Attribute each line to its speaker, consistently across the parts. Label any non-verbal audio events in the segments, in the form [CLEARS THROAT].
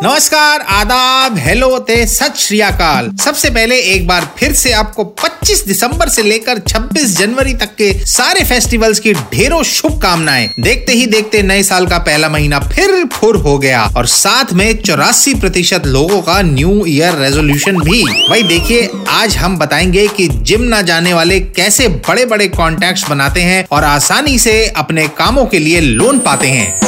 Speaker 1: नमस्कार, आदाब, हेलो ते, सत श्री अकाल। सबसे पहले एक बार फिर से आपको 25 दिसंबर से लेकर 26 जनवरी तक के सारे फेस्टिवल्स की ढेरों शुभकामनाएँ। देखते ही देखते नए साल का पहला महीना फिर फुर हो गया और साथ में चौरासी प्रतिशत लोगों का न्यू ईयर रेजोल्यूशन भी। भाई देखिए, आज हम बताएँगे कि जिम ना जाने वाले कैसे बड़े बड़े कॉन्टेक्ट बनाते हैं और आसानी से अपने कामों के लिए लोन पाते हैं।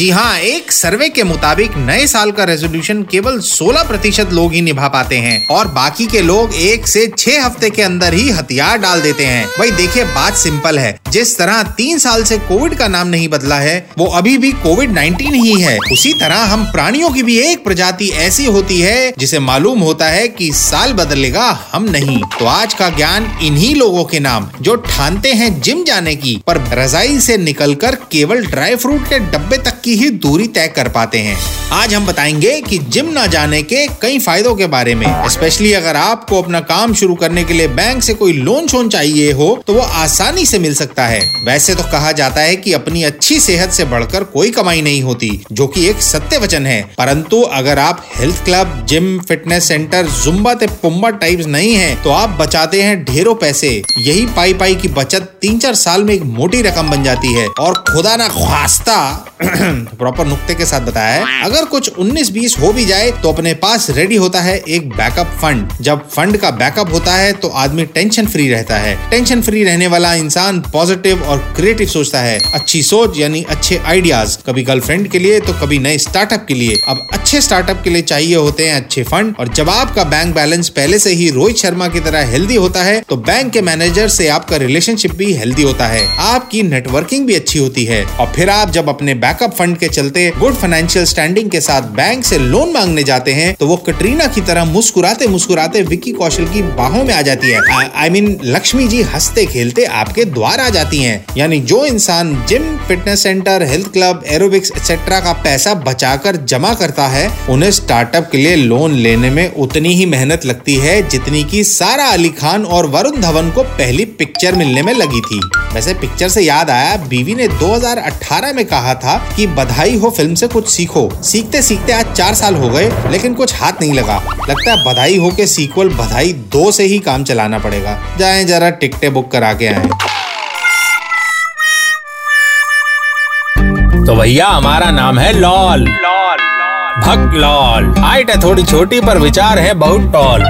Speaker 1: जी हाँ एक सर्वे के मुताबिक नए साल का रेजोल्यूशन केवल 16 प्रतिशत लोग ही निभा पाते हैं और बाकी के लोग एक से छह हफ़्ते के अंदर ही हथियार डाल देते हैं। भाई देखिए, बात सिंपल है। जिस तरह तीन साल से कोविड का नाम नहीं बदला है, वो अभी भी कोविड 19 ही है। उसी तरह हम प्राणियों की भी एक प्रजाति ऐसी होती है, जिसे मालूम होता है कि साल बदलेगा, हम नहीं। तो आज का ज्ञान इन्हीं लोगों के नाम, जो ठानते हैं जिम जाने की, पर रजाई से निकलकर केवल ड्राई फ्रूट के डब्बे तक की की ही दूरी तय कर पाते हैं। आज हम बताएँगे कि जिम न जाने के कई फायदों के बारे में स्पेशली अगर आपको अपना काम शुरू करने के लिए बैंक से कोई लोन शोन चाहिए हो तो वो आसानी से मिल सकता है। वैसे तो कहा जाता है कि अपनी अच्छी सेहत से बढ़कर कोई कमाई नहीं होती, जो कि एक सत्य वचन है। परंतु अगर आप health club gym fitness centre zumba ते पुम्बा टाइप्स नहीं है तो आप बचाते हैं ढेरों पैसे। यही पाई पाई की बचत तीन चार साल में एक मोटी रकम बन जाती है। और खुदा ना खास्ता [CLEARS THROAT] प्रॉपर नुक्ते के साथ बताया है। अगर कुछ 19-20 हो भी जाए तो अपने पास रेडी होता है एक बैकअप फंड जब फंड का बैकअप होता है तो आदमी टेंशन फ्री रहता है। टेंशन फ्री रहने वाला इंसान पॉजिटिव और क्रिएटिव सोचता है। अच्छी सोच यानी अच्छे आइडियाज़ कभी गर्लफ्रेंड के लिए तो कभी नए स्टार्टअप के लिए। अब अच्छे स्टार्टअप के लिए चाहिए होते हैं अच्छे फंड और जब आपका बैंक बैलेंस पहले से ही रोहित शर्मा की तरह हेल्दी होता है तो बैंक के मैनेजर से आपका रिलेशनशिप भी हेल्दी होता है। आपकी नेटवर्किंग भी अच्छी होती है। और फिर आप जब अपने बैकअप फंड के चलते गुड फाइनेंशियल स्टैंडिंग के साथ बैंक से लोन मांगने जाते हैं तो वो कटरीना की तरह मुस्कुराते मुस्कुराते विक्की कौशल की बाहों में आ जाती है। आई मीन लक्ष्मी जी हँसते खेलते आपके द्वार आ जाती हैं। यानी जो इंसान gym fitness centre health club aerobics etcetera का पैसा बचाकर जमा करता है, उन्हें स्टार्टअप के लिए लोन लेने में उतनी ही मेहनत लगती है जितनी की सारा अली खान और वरुण धवन को पहली पिक्चर मिलने में लगी थी। वैसे पिक्चर से याद आया बीवी ने 2018 में कहा था कि बधाई हो फ़िल्म से कुछ सीखो। सीखते सीखते आज चार साल हो गए लेकिन कुछ हाथ नहीं लगा। लगता है बधाई हो के सीक्वल बधाई दो से ही काम चलाना पड़ेगा। जाए जरा टिकटे बुक करा के आए।
Speaker 2: तो भैया हमारा नाम है लॉल। लॉल भक्त लॉल। हाइट है थोड़ी छोटी पर विचार है बहुत टॉल